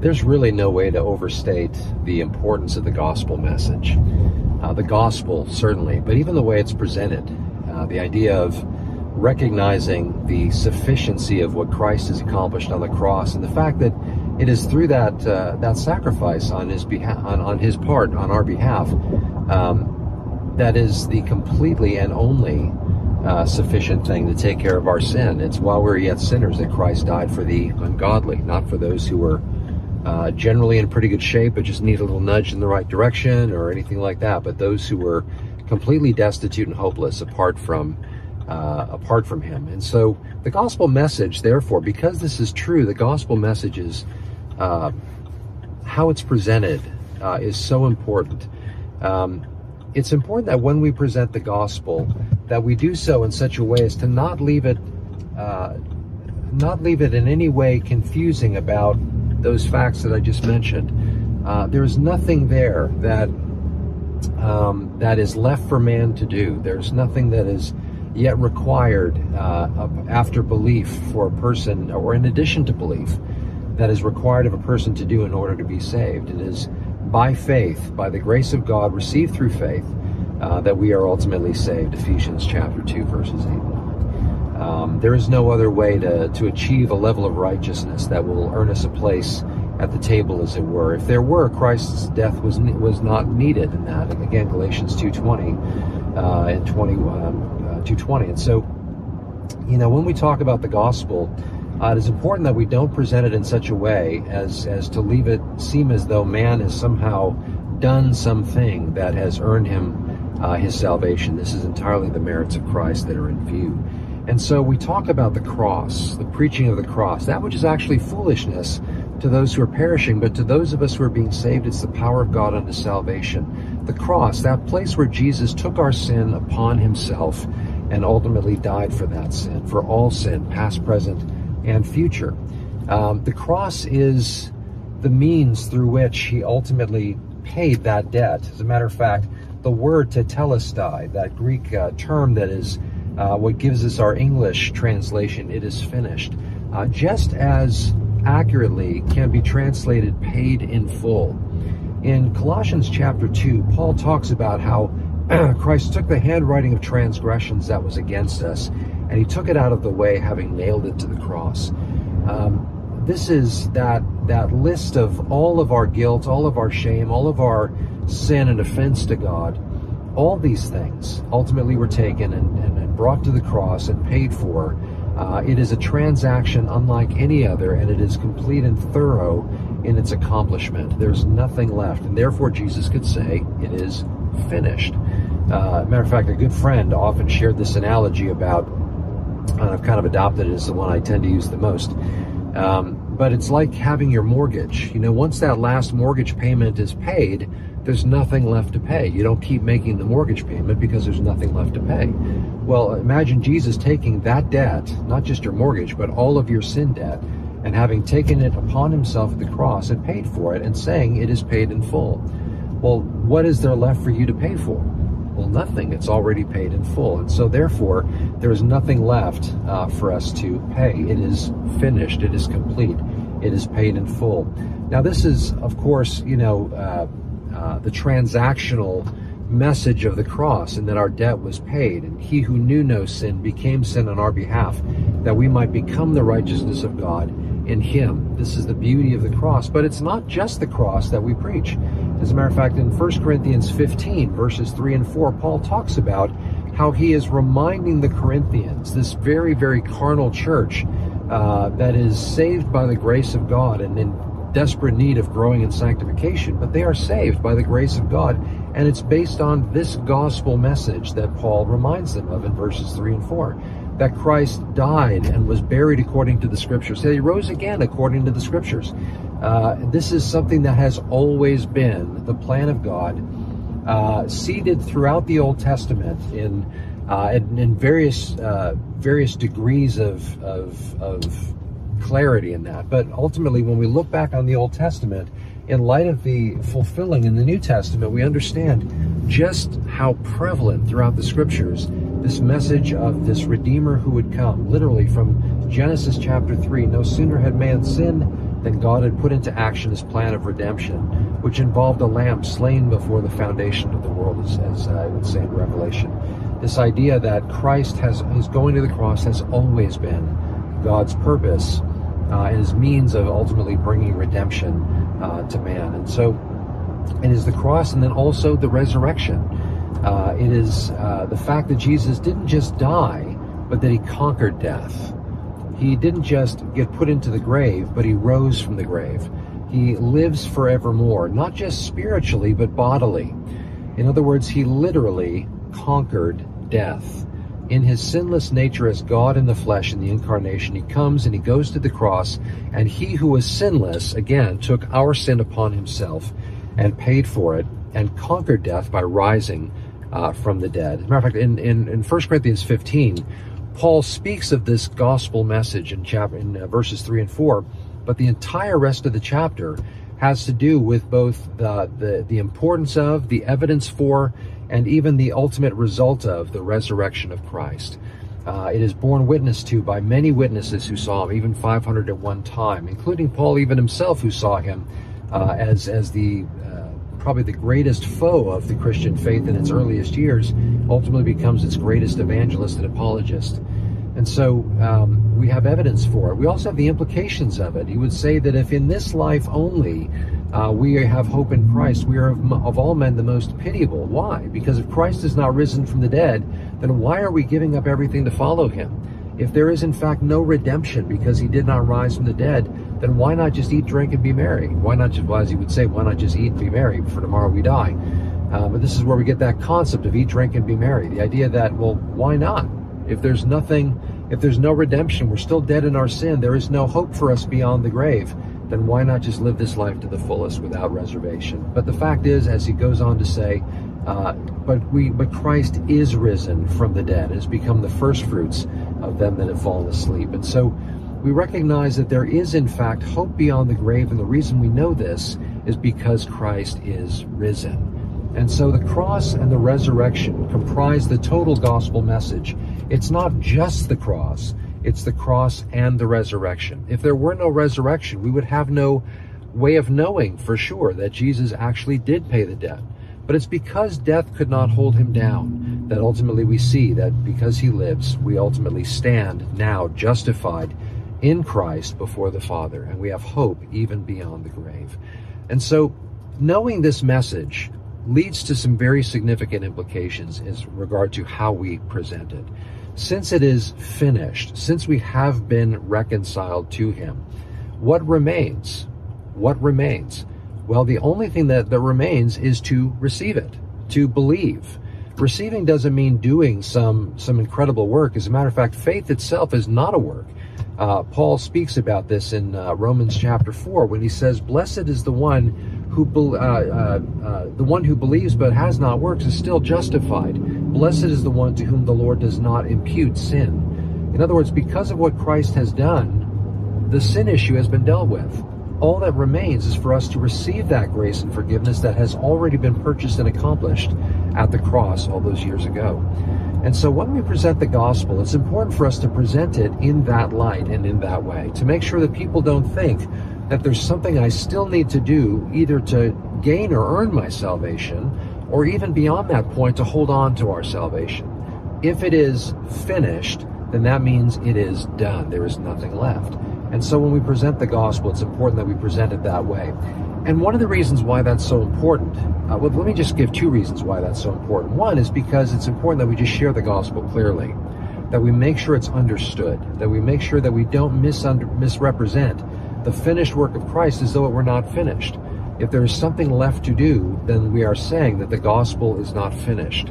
there's really no way to overstate the importance of the gospel message. Uh, the gospel, certainly, but even the way it's presented, uh, the idea of recognizing the sufficiency of what Christ has accomplished on the cross, and the fact that it is through that uh, that sacrifice on his behalf, on, on his part, on our behalf, um, that is the completely and only uh, sufficient thing to take care of our sin. It's while we're yet sinners that Christ died for the ungodly, not for those who were uh, generally in pretty good shape but just need a little nudge in the right direction or anything like that. But those who were completely destitute and hopeless apart from uh, apart from Him. And so the gospel message, therefore, because this is true, the gospel message is uh, how it's presented uh, is so important. Um, it's important that when we present the gospel, that we do so in such a way as to not leave it, uh, not leave it in any way confusing about those facts that I just mentioned. Uh, there's nothing there that um, that is left for man to do. There's nothing that is yet required uh, after belief for a person, or in addition to belief, that is required of a person to do in order to be saved. It is by faith, by the grace of God, received through faith, uh, that we are ultimately saved. Ephesians chapter 2, verses 8 and 9. Um, there is no other way to, to achieve a level of righteousness that will earn us a place at the table, as it were. If there were, Christ's death was was not needed in that. And again, Galatians 2.20 uh, and 20, um, uh, 2.20. And so, you know, when we talk about the gospel, uh, it is important that we don't present it in such a way as, as to leave it seem as though man has somehow done something that has earned him uh, his salvation. This is entirely the merits of Christ that are in view. And so we talk about the cross, the preaching of the cross, that which is actually foolishness to those who are perishing, but to those of us who are being saved, it's the power of God unto salvation. The cross, that place where Jesus took our sin upon himself and ultimately died for that sin, for all sin, past, present, and future. Um, the cross is the means through which he ultimately paid that debt. As a matter of fact, the word tetelestai, that Greek uh, term that is uh, what gives us our English translation, it is finished, uh, just as accurately can be translated paid in full. In Colossians chapter 2, Paul talks about how Christ took the handwriting of transgressions that was against us and he took it out of the way, having nailed it to the cross. Um, this is that that list of all of our guilt, all of our shame, all of our sin and offense to God. All these things ultimately were taken and, and, brought to the cross and paid for. Uh, it is a transaction unlike any other, and it is complete and thorough in its accomplishment. There's nothing left, and therefore Jesus could say, "It is finished." Uh, matter of fact, a good friend often shared this analogy about and I've kind of adopted it as the one I tend to use the most. Um, but it's like having your mortgage. You know, once that last mortgage payment is paid, there's nothing left to pay. You don't keep making the mortgage payment because there's nothing left to pay. Well, imagine Jesus taking that debt, not just your mortgage, but all of your sin debt, and having taken it upon himself at the cross and paid for it and saying it is paid in full. Well, what is there left for you to pay for? Well, nothing. It's already paid in full. And so, therefore, there is nothing left uh, for us to pay. It is finished. It is complete. It is paid in full. Now, this is, of course, you know, uh, uh, the transactional message of the cross and that our debt was paid. And he who knew no sin became sin on our behalf, that we might become the righteousness of God in him. This is the beauty of the cross. But it's not just the cross that we preach. As a matter of fact, in 1 Corinthians 15, verses 3 and 4, Paul talks about how he is reminding the Corinthians, this very, very carnal church uh, that is saved by the grace of God and in desperate need of growing in sanctification, but they are saved by the grace of God. And it's based on this gospel message that Paul reminds them of in verses 3 and 4 that Christ died and was buried according to the scriptures, that he rose again according to the scriptures. Uh, this is something that has always been the plan of God, uh, seeded throughout the Old Testament in uh, in, in, various uh, various degrees of, of, of clarity in that. But ultimately, when we look back on the Old Testament, in light of the fulfilling in the New Testament, we understand just how prevalent throughout the scriptures this message of this Redeemer who would come. Literally from Genesis chapter 3, no sooner had man sinned than God had put into action his plan of redemption, which involved a lamb slain before the foundation of the world, as, as I would say in Revelation. This idea that Christ has his going to the cross has always been God's purpose uh, and his means of ultimately bringing redemption uh, to man. And so it is the cross and then also the resurrection. Uh, it is uh, the fact that Jesus didn't just die, but that he conquered death. He didn't just get put into the grave, but he rose from the grave. He lives forevermore, not just spiritually, but bodily. In other words, he literally conquered death. In his sinless nature as God in the flesh in the incarnation, he comes and he goes to the cross, and he who was sinless, again, took our sin upon himself and paid for it and conquered death by rising uh, from the dead. As a matter of fact, in, in, in 1 Corinthians 15, Paul speaks of this gospel message in, chapter, in uh, verses 3 and 4, but the entire rest of the chapter has to do with both the, the, the importance of, the evidence for, and even the ultimate result of the resurrection of Christ. Uh, it is borne witness to by many witnesses who saw him, even 500 at one time, including Paul even himself, who saw him uh, as as the uh, probably the greatest foe of the Christian faith in its earliest years, ultimately becomes its greatest evangelist and apologist. And so um, we have evidence for it. We also have the implications of it. He would say that if in this life only uh, we have hope in Christ, we are of, of, all men the most pitiable. Why? Because if Christ is not risen from the dead, then why are we giving up everything to follow him? If there is in fact no redemption because he did not rise from the dead, then why not just eat, drink, and be merry? Why not just, well, as he would say, why not just eat and be merry, for tomorrow we die? Uh, but this is where we get that concept of eat, drink, and be merry. The idea that, well, why not? If there's nothing, if there's no redemption, we're still dead in our sin, there is no hope for us beyond the grave, then why not just live this life to the fullest without reservation? But the fact is, as he goes on to say, uh, but we, but Christ is risen from the dead, has become the first fruits of them that have fallen asleep. And so we recognize that there is, in fact, hope beyond the grave. And the reason we know this is because Christ is risen. And so the cross and the resurrection comprise the total gospel message. It's not just the cross, it's the cross and the resurrection. If there were no resurrection, we would have no way of knowing for sure that Jesus actually did pay the debt. But it's because death could not hold him down that ultimately we see that because he lives, we ultimately stand now justified in Christ before the Father, and we have hope even beyond the grave. And so, knowing this message leads to some very significant implications in regard to how we present it. Since it is finished, since we have been reconciled to Him, what remains? What remains? Well, the only thing that, that remains is to receive it, to believe. Receiving doesn't mean doing some, some incredible work. As a matter of fact, faith itself is not a work. Uh, Paul speaks about this in uh, Romans chapter 4 when he says, Blessed is the one who be- uh, uh, uh, the one who believes but has not works is still justified. Blessed is the one to whom the Lord does not impute sin. In other words, because of what Christ has done, the sin issue has been dealt with. All that remains is for us to receive that grace and forgiveness that has already been purchased and accomplished at the cross all those years ago. And so when we present the gospel, it's important for us to present it in that light and in that way to make sure that people don't think that there's something I still need to do either to gain or earn my salvation or even beyond that point to hold on to our salvation. If it is finished, then that means it is done. There is nothing left. And so when we present the gospel, it's important that we present it that way. And one of the reasons why that's so important, uh, well, let me just give two reasons why that's so important. One is because it's important that we just share the gospel clearly, that we make sure it's understood, that we make sure that we don't misunder- misrepresent the finished work of Christ as though it were not finished. If there is something left to do, then we are saying that the gospel is not finished.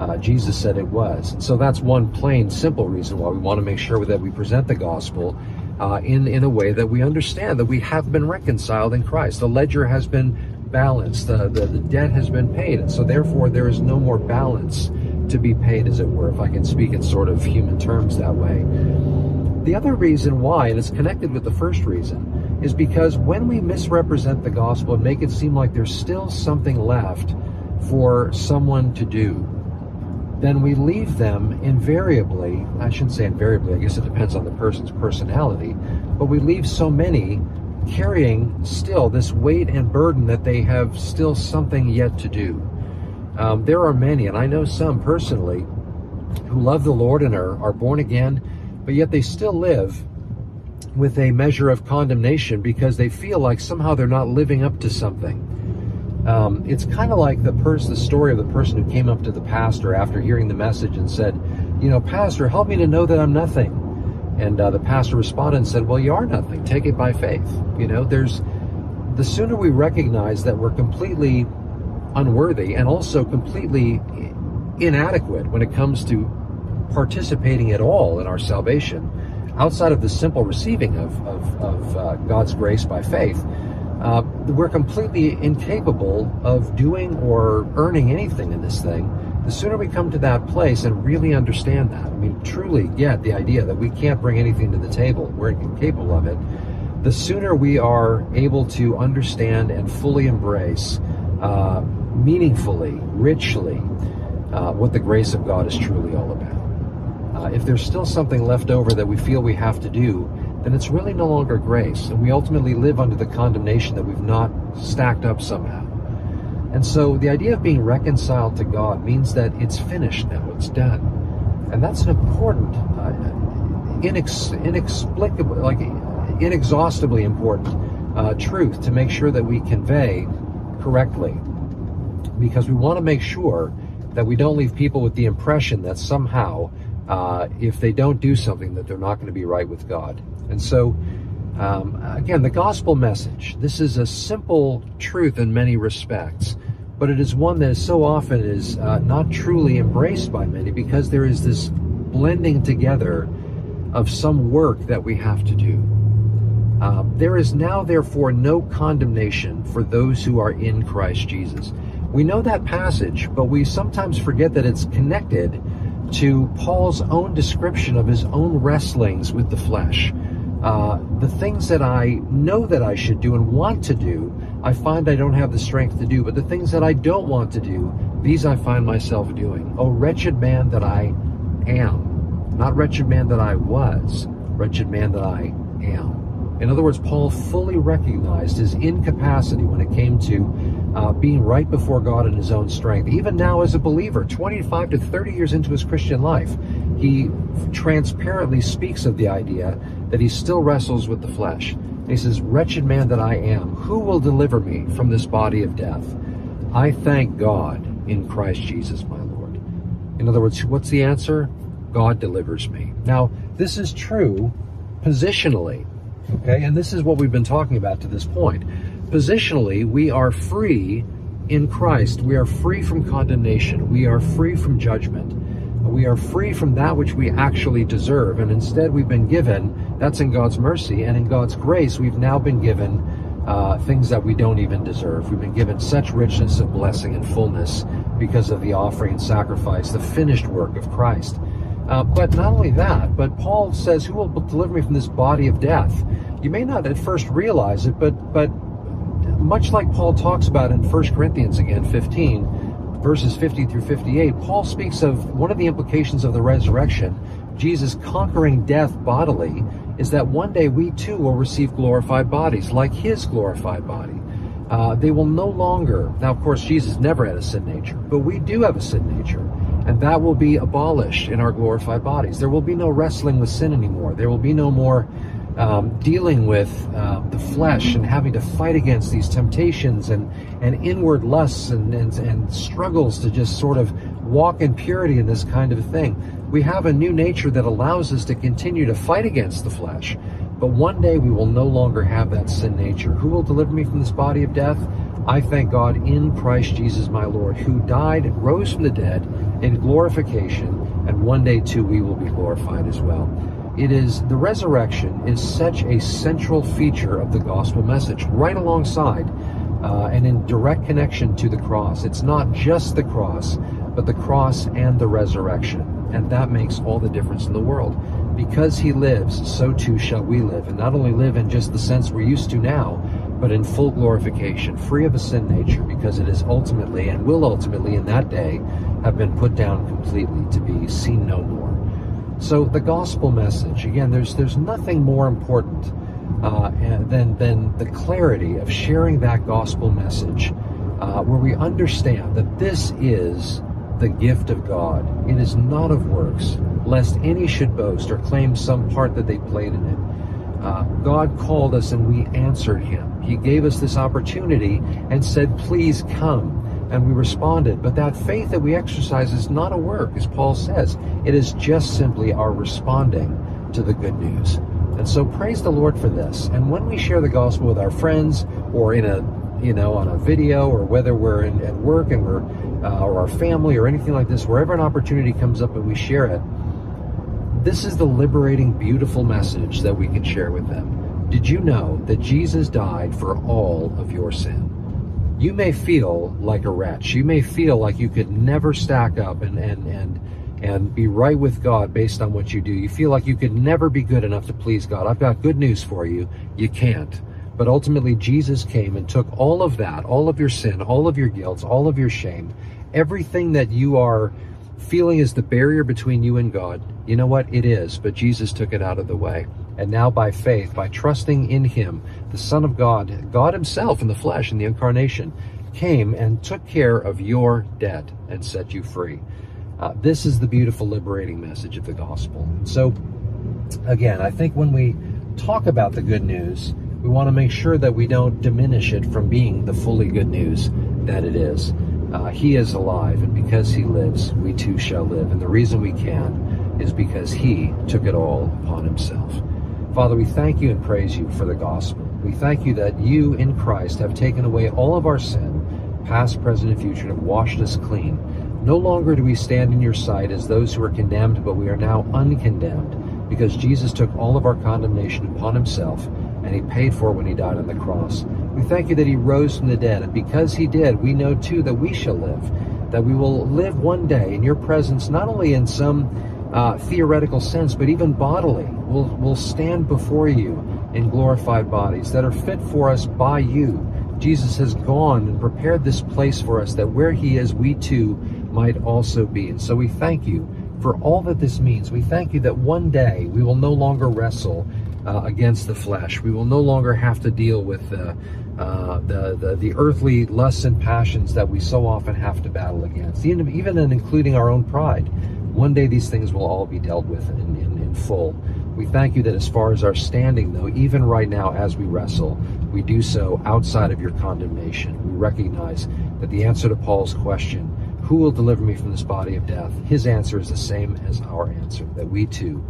Uh, Jesus said it was. So that's one plain, simple reason why we want to make sure that we present the gospel uh, in, in a way that we understand that we have been reconciled in Christ. The ledger has been balanced, the, the, the debt has been paid, and so therefore there is no more balance to be paid, as it were, if I can speak in sort of human terms that way. The other reason why, and it's connected with the first reason, is because when we misrepresent the gospel and make it seem like there's still something left for someone to do, then we leave them invariably, I shouldn't say invariably, I guess it depends on the person's personality, but we leave so many carrying still this weight and burden that they have still something yet to do. Um, there are many, and I know some personally, who love the Lord and are, are born again, but yet they still live with a measure of condemnation because they feel like somehow they're not living up to something. Um, it's kind of like the person, the story of the person who came up to the pastor after hearing the message and said, "You know, pastor, help me to know that I'm nothing." And uh, the pastor responded and said, "Well, you are nothing. Take it by faith." You know, there's the sooner we recognize that we're completely unworthy and also completely inadequate when it comes to participating at all in our salvation, outside of the simple receiving of, of, of uh, God's grace by faith, uh, we're completely incapable of doing or earning anything in this thing. The sooner we come to that place and really understand that, I mean, truly get the idea that we can't bring anything to the table, we're incapable of it, the sooner we are able to understand and fully embrace uh, meaningfully, richly, uh, what the grace of God is truly all about. If there's still something left over that we feel we have to do, then it's really no longer grace, and we ultimately live under the condemnation that we've not stacked up somehow. And so the idea of being reconciled to God means that it's finished now, it's done. And that's an important, uh, inex- inexplicable, like inexhaustibly important uh, truth to make sure that we convey correctly. Because we want to make sure that we don't leave people with the impression that somehow, uh, if they don't do something, that they're not going to be right with God. And so, um, again, the gospel message. This is a simple truth in many respects, but it is one that so often is uh, not truly embraced by many because there is this blending together of some work that we have to do. Um, there is now, therefore, no condemnation for those who are in Christ Jesus. We know that passage, but we sometimes forget that it's connected to Paul's own description of his own wrestlings with the flesh. Uh, the things that I know that I should do and want to do, I find I don't have the strength to do. But the things that I don't want to do, these I find myself doing. Oh, wretched man that I am. Not wretched man that I was, wretched man that I am. In other words, Paul fully recognized his incapacity when it came to uh, being right before God in his own strength. Even now, as a believer, 25 to 30 years into his Christian life, he transparently speaks of the idea that he still wrestles with the flesh. He says, Wretched man that I am, who will deliver me from this body of death? I thank God in Christ Jesus my Lord. In other words, what's the answer? God delivers me. Now, this is true positionally. Okay, and this is what we've been talking about to this point. Positionally, we are free in Christ. We are free from condemnation. We are free from judgment. We are free from that which we actually deserve. And instead, we've been given, that's in God's mercy, and in God's grace, we've now been given uh, things that we don't even deserve. We've been given such richness of blessing and fullness because of the offering and sacrifice, the finished work of Christ. Uh, but not only that, but Paul says, Who will deliver me from this body of death? You may not at first realize it, but but much like Paul talks about in 1 Corinthians again, 15, verses 50 through 58, Paul speaks of one of the implications of the resurrection, Jesus conquering death bodily, is that one day we too will receive glorified bodies, like his glorified body. Uh, they will no longer, now of course Jesus never had a sin nature, but we do have a sin nature. And that will be abolished in our glorified bodies. There will be no wrestling with sin anymore. There will be no more um, dealing with uh, the flesh and having to fight against these temptations and, and inward lusts and, and, and struggles to just sort of walk in purity in this kind of thing. We have a new nature that allows us to continue to fight against the flesh. But one day we will no longer have that sin nature. Who will deliver me from this body of death? I thank God in Christ Jesus my Lord, who died, and rose from the dead in glorification, and one day too we will be glorified as well. It is the resurrection is such a central feature of the gospel message, right alongside uh, and in direct connection to the cross. It's not just the cross, but the cross and the resurrection. And that makes all the difference in the world. Because he lives, so too shall we live. And not only live in just the sense we're used to now, but in full glorification, free of a sin nature, because it is ultimately and will ultimately in that day have been put down completely to be seen no more. So the gospel message, again, there's there's nothing more important uh, than, than the clarity of sharing that gospel message uh, where we understand that this is the gift of God. It is not of works, lest any should boast or claim some part that they played in it. Uh, God called us and we answered him. He gave us this opportunity and said, Please come. And we responded. But that faith that we exercise is not a work, as Paul says. It is just simply our responding to the good news. And so praise the Lord for this. And when we share the gospel with our friends or in a you know, on a video or whether we're in, at work and we're, uh, or our family or anything like this, wherever an opportunity comes up and we share it, this is the liberating, beautiful message that we can share with them. Did you know that Jesus died for all of your sin? You may feel like a wretch. You may feel like you could never stack up and, and, and, and be right with God based on what you do. You feel like you could never be good enough to please God. I've got good news for you. You can't. But ultimately, Jesus came and took all of that, all of your sin, all of your guilt, all of your shame, everything that you are feeling is the barrier between you and God. You know what? It is, but Jesus took it out of the way. And now, by faith, by trusting in Him, the Son of God, God Himself in the flesh, in the incarnation, came and took care of your debt and set you free. Uh, this is the beautiful, liberating message of the gospel. So, again, I think when we talk about the good news, we want to make sure that we don't diminish it from being the fully good news that it is. Uh, he is alive, and because he lives, we too shall live. And the reason we can is because he took it all upon himself. Father, we thank you and praise you for the gospel. We thank you that you in Christ have taken away all of our sin, past, present, and future, and have washed us clean. No longer do we stand in your sight as those who are condemned, but we are now uncondemned because Jesus took all of our condemnation upon himself and he paid for it when he died on the cross. We thank you that he rose from the dead, and because he did, we know too that we shall live, that we will live one day in your presence, not only in some uh, theoretical sense, but even bodily. We'll, we'll stand before you in glorified bodies that are fit for us by you. Jesus has gone and prepared this place for us that where he is, we too might also be. And so we thank you for all that this means. We thank you that one day we will no longer wrestle uh, against the flesh. We will no longer have to deal with the, uh, the, the, the, earthly lusts and passions that we so often have to battle against, even, even in including our own pride. One day these things will all be dealt with in, in, in full. We thank you that as far as our standing, though, even right now as we wrestle, we do so outside of your condemnation. We recognize that the answer to Paul's question, who will deliver me from this body of death? His answer is the same as our answer, that we too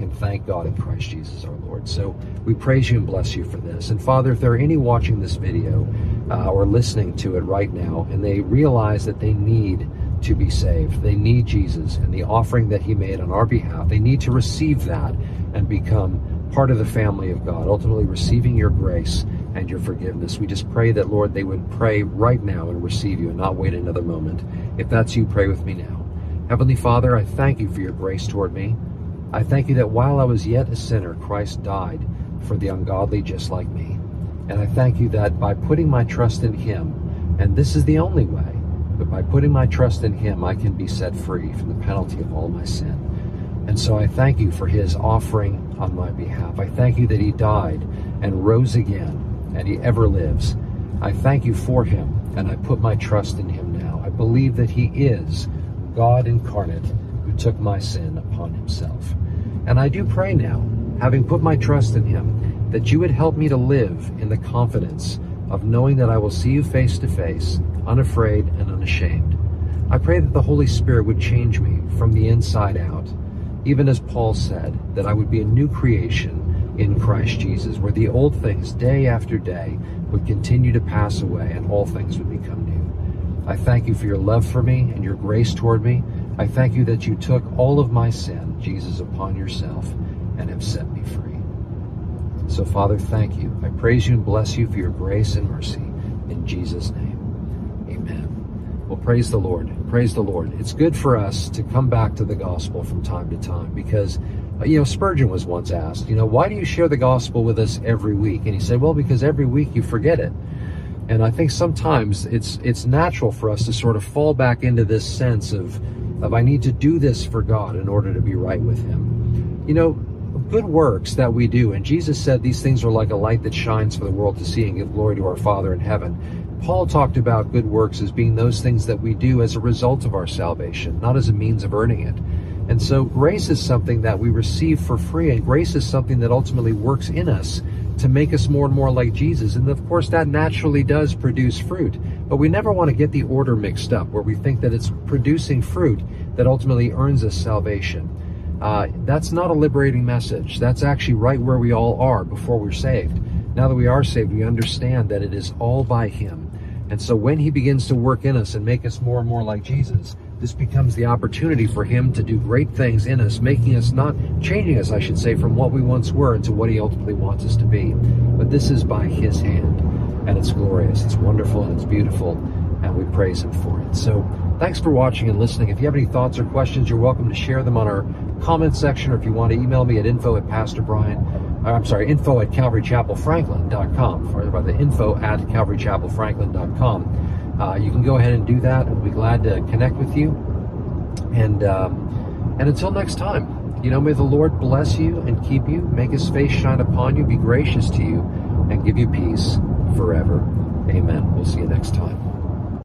can thank God in Christ Jesus our Lord. So we praise you and bless you for this. And Father, if there are any watching this video uh, or listening to it right now and they realize that they need to be saved, they need Jesus and the offering that he made on our behalf, they need to receive that and become part of the family of God, ultimately receiving your grace and your forgiveness. We just pray that, Lord, they would pray right now and receive you and not wait another moment. If that's you, pray with me now. Heavenly Father, I thank you for your grace toward me. I thank you that while I was yet a sinner, Christ died for the ungodly just like me. And I thank you that by putting my trust in him, and this is the only way, but by putting my trust in him, I can be set free from the penalty of all my sin. And so I thank you for his offering on my behalf. I thank you that he died and rose again, and he ever lives. I thank you for him, and I put my trust in him now. I believe that he is God incarnate who took my sin upon himself. And I do pray now, having put my trust in him, that you would help me to live in the confidence of knowing that I will see you face to face, unafraid and unashamed. I pray that the Holy Spirit would change me from the inside out, even as Paul said, that I would be a new creation in Christ Jesus, where the old things, day after day, would continue to pass away and all things would become new. I thank you for your love for me and your grace toward me. I thank you that you took all of my sin, Jesus, upon yourself and have set me free. So, Father, thank you. I praise you and bless you for your grace and mercy. In Jesus' name, amen. Well, praise the Lord. Praise the Lord. It's good for us to come back to the gospel from time to time because, uh, you know, Spurgeon was once asked, you know, why do you share the gospel with us every week? And he said, well, because every week you forget it. And I think sometimes it's it's natural for us to sort of fall back into this sense of of I need to do this for God in order to be right with Him. You know, good works that we do, and Jesus said these things are like a light that shines for the world to see and give glory to our Father in heaven. Paul talked about good works as being those things that we do as a result of our salvation, not as a means of earning it. And so grace is something that we receive for free, and grace is something that ultimately works in us to make us more and more like Jesus. And of course, that naturally does produce fruit. But we never want to get the order mixed up where we think that it's producing fruit that ultimately earns us salvation. Uh, that's not a liberating message. That's actually right where we all are before we're saved. Now that we are saved, we understand that it is all by Him. And so when He begins to work in us and make us more and more like Jesus, this becomes the opportunity for Him to do great things in us, making us not, changing us, I should say, from what we once were into what He ultimately wants us to be. But this is by His hand. And it's glorious, it's wonderful, and it's beautiful. And we praise Him for it. So thanks for watching and listening. If you have any thoughts or questions, you're welcome to share them on our comment section, or if you want to email me at info at Pastor Brian, uh, I'm sorry, info at calvarychapelfranklin.com, or by the info at calvarychapelfranklin.com. Uh, you can go ahead and do that. We'll be glad to connect with you. And um, and until next time, you know, may the Lord bless you and keep you, make His face shine upon you, be gracious to you, and give you peace forever. Amen. We'll see you next time.